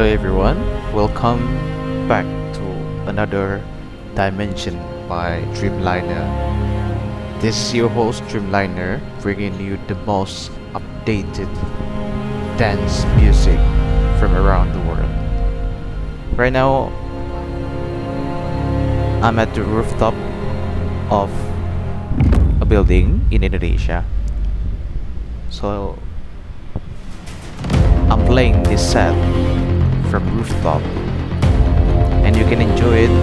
Hello everyone, welcome back to another dimension by Dreamliner. This is your host Dreamliner, bringing you the most updated dance music from around the world. Right now, I'm at the rooftop of a building in Indonesia. So I'm playing this set from rooftop and you can enjoy it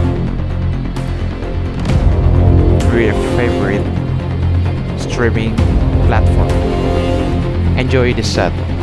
through your favorite streaming platform. Enjoy the set.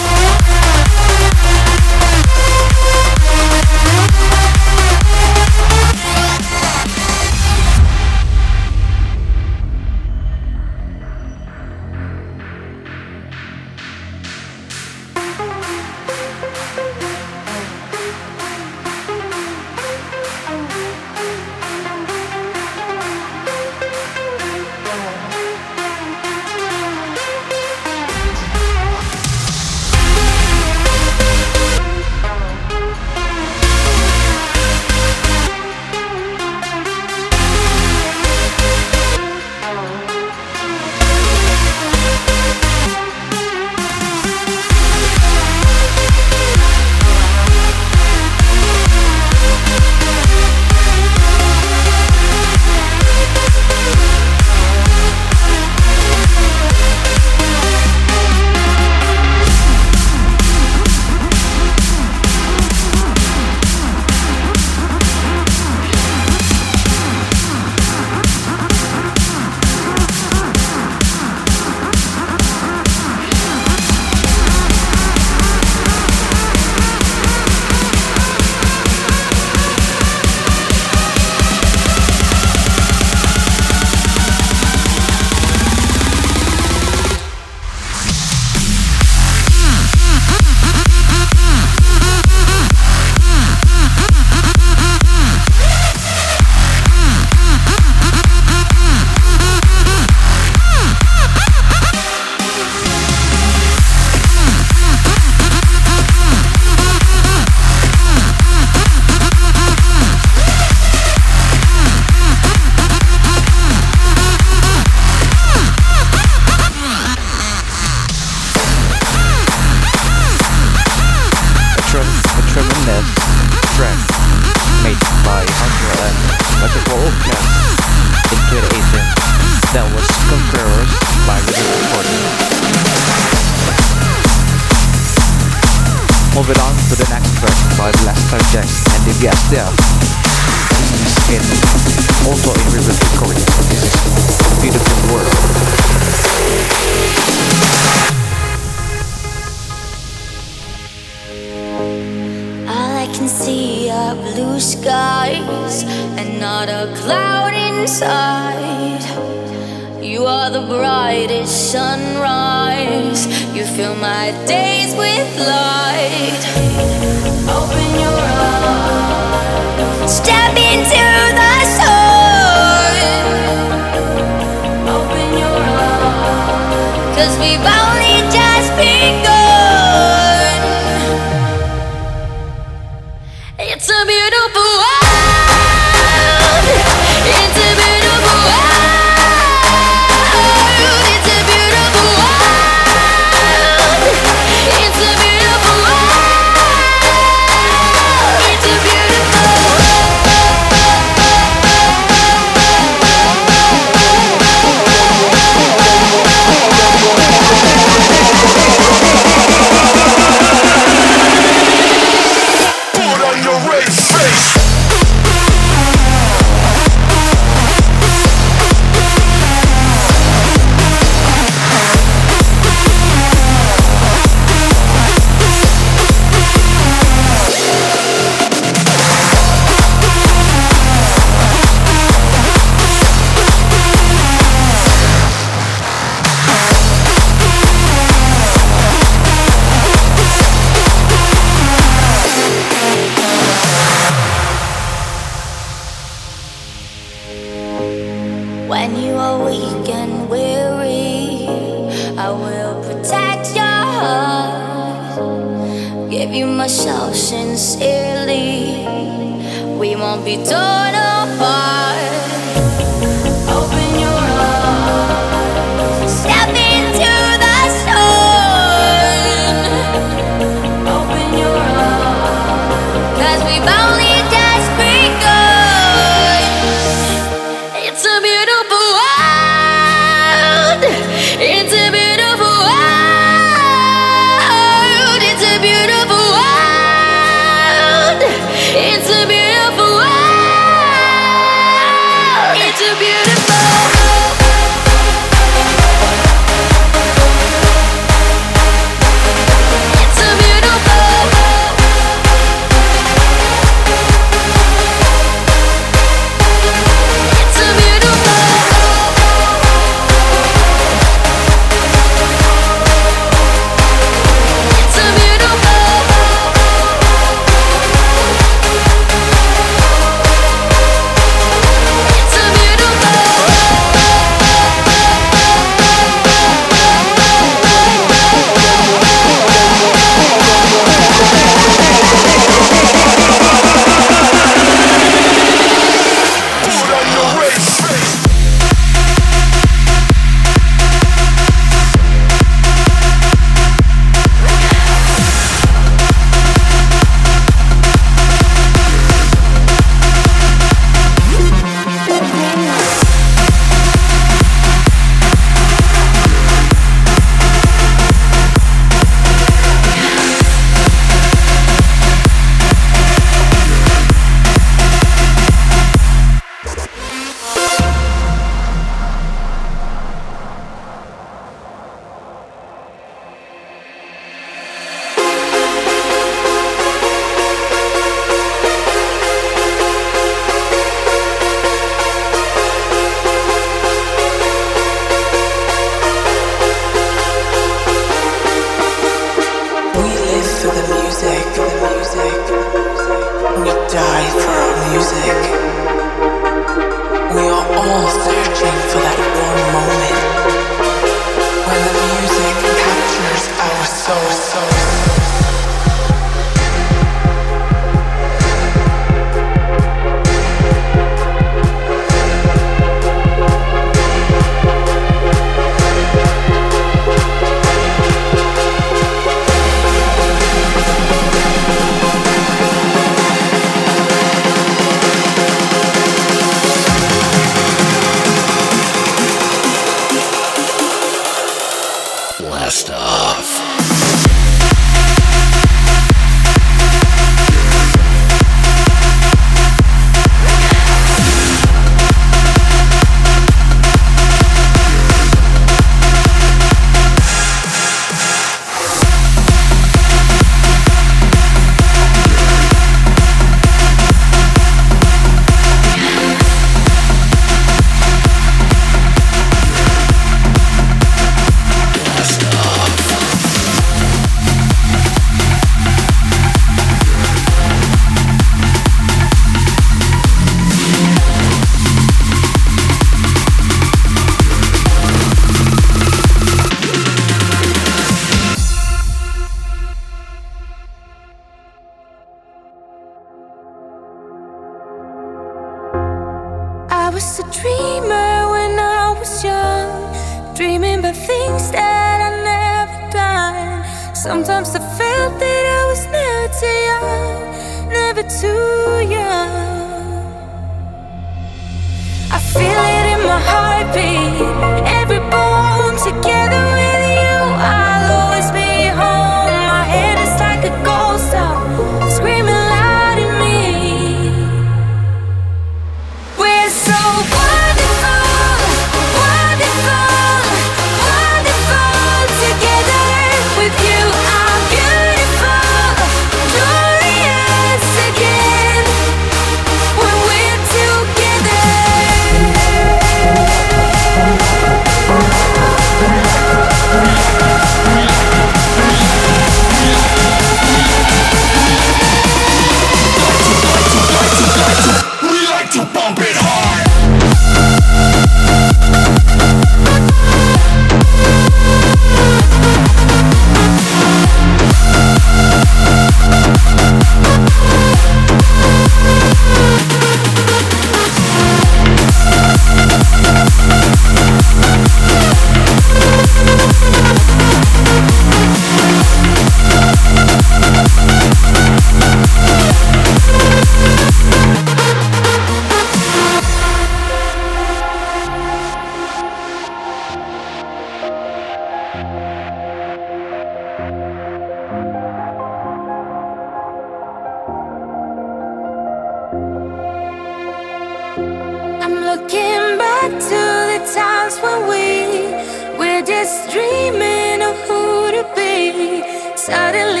was dreaming of who to be. Suddenly.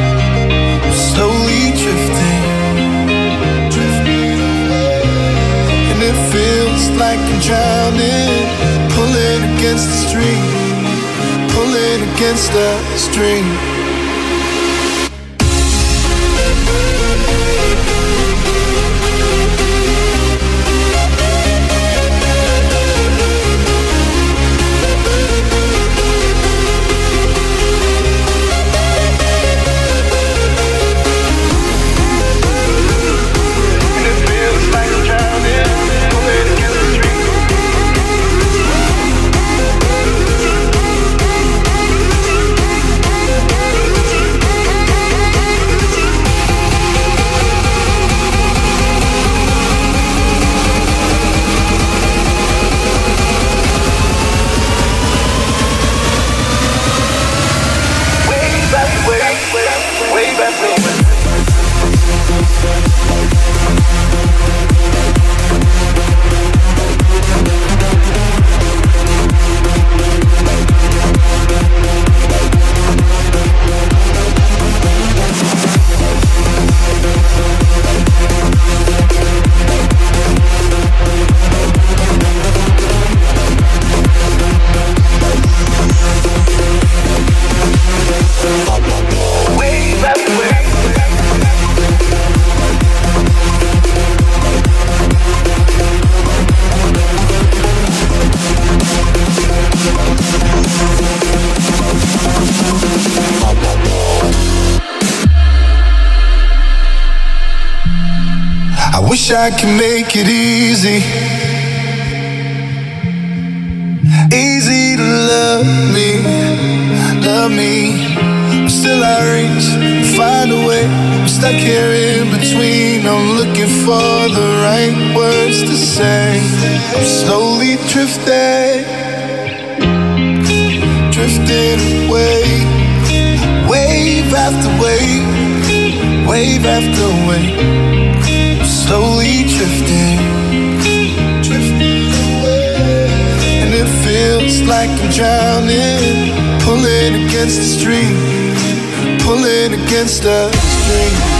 it feels like I'm drowning. Pulling against the stream, pulling against the stream. Wish I could make it easy. Easy to love me, love me. Still I reach, find a way. I'm stuck here in between. I'm looking for the right words to say. I'm slowly drifting, drifting away. Wave after wave, wave after wave slowly drifting, drifting away. And it feels like I'm drowning, pulling against the stream, pulling against the stream.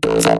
Let's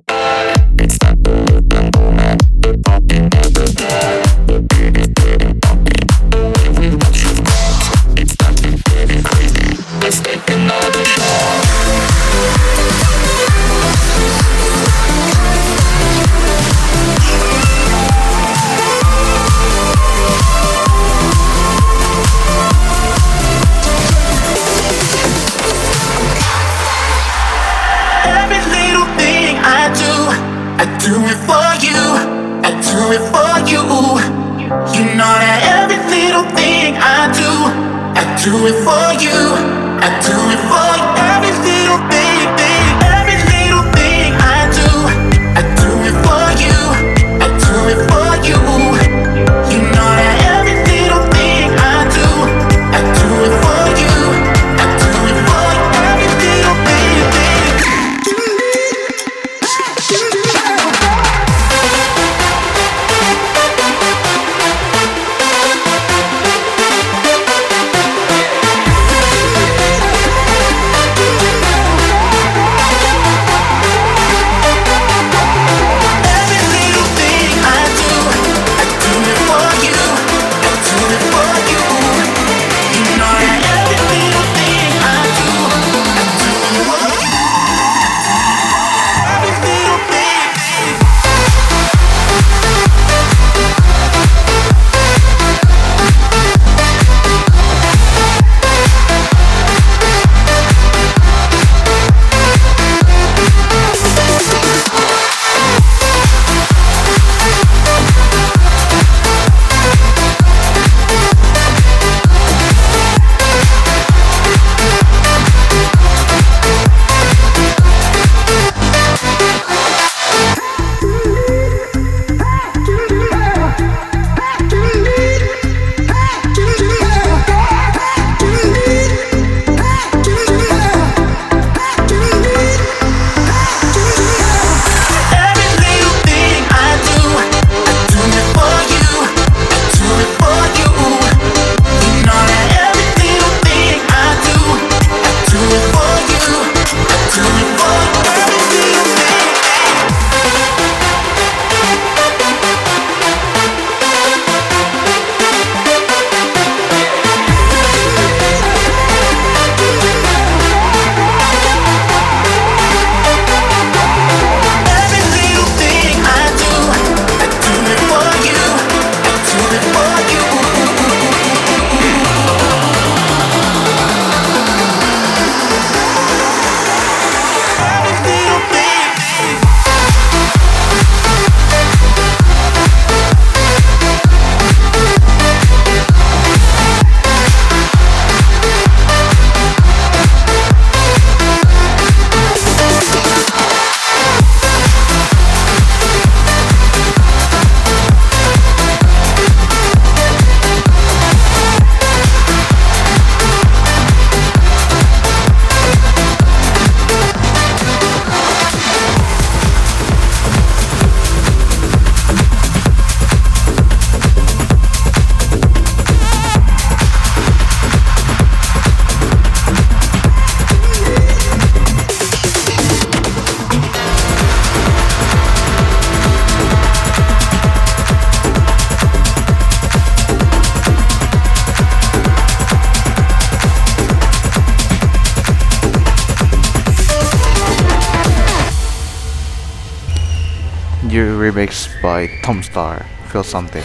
new remix by Tom Staar, Feel Something.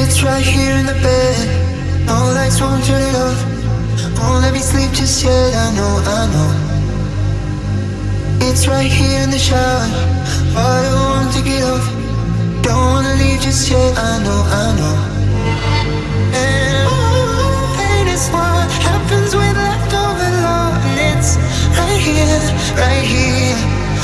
It's right here in the bed. No lights won't turn it off. Won't let me sleep just yet. I know, I know. It's right here in the shower. But I want to get off. Don't wanna leave just yet. I know, I know. Oh, what happens with leftover love. And it's right here, right here.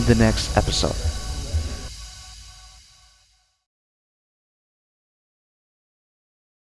in the next.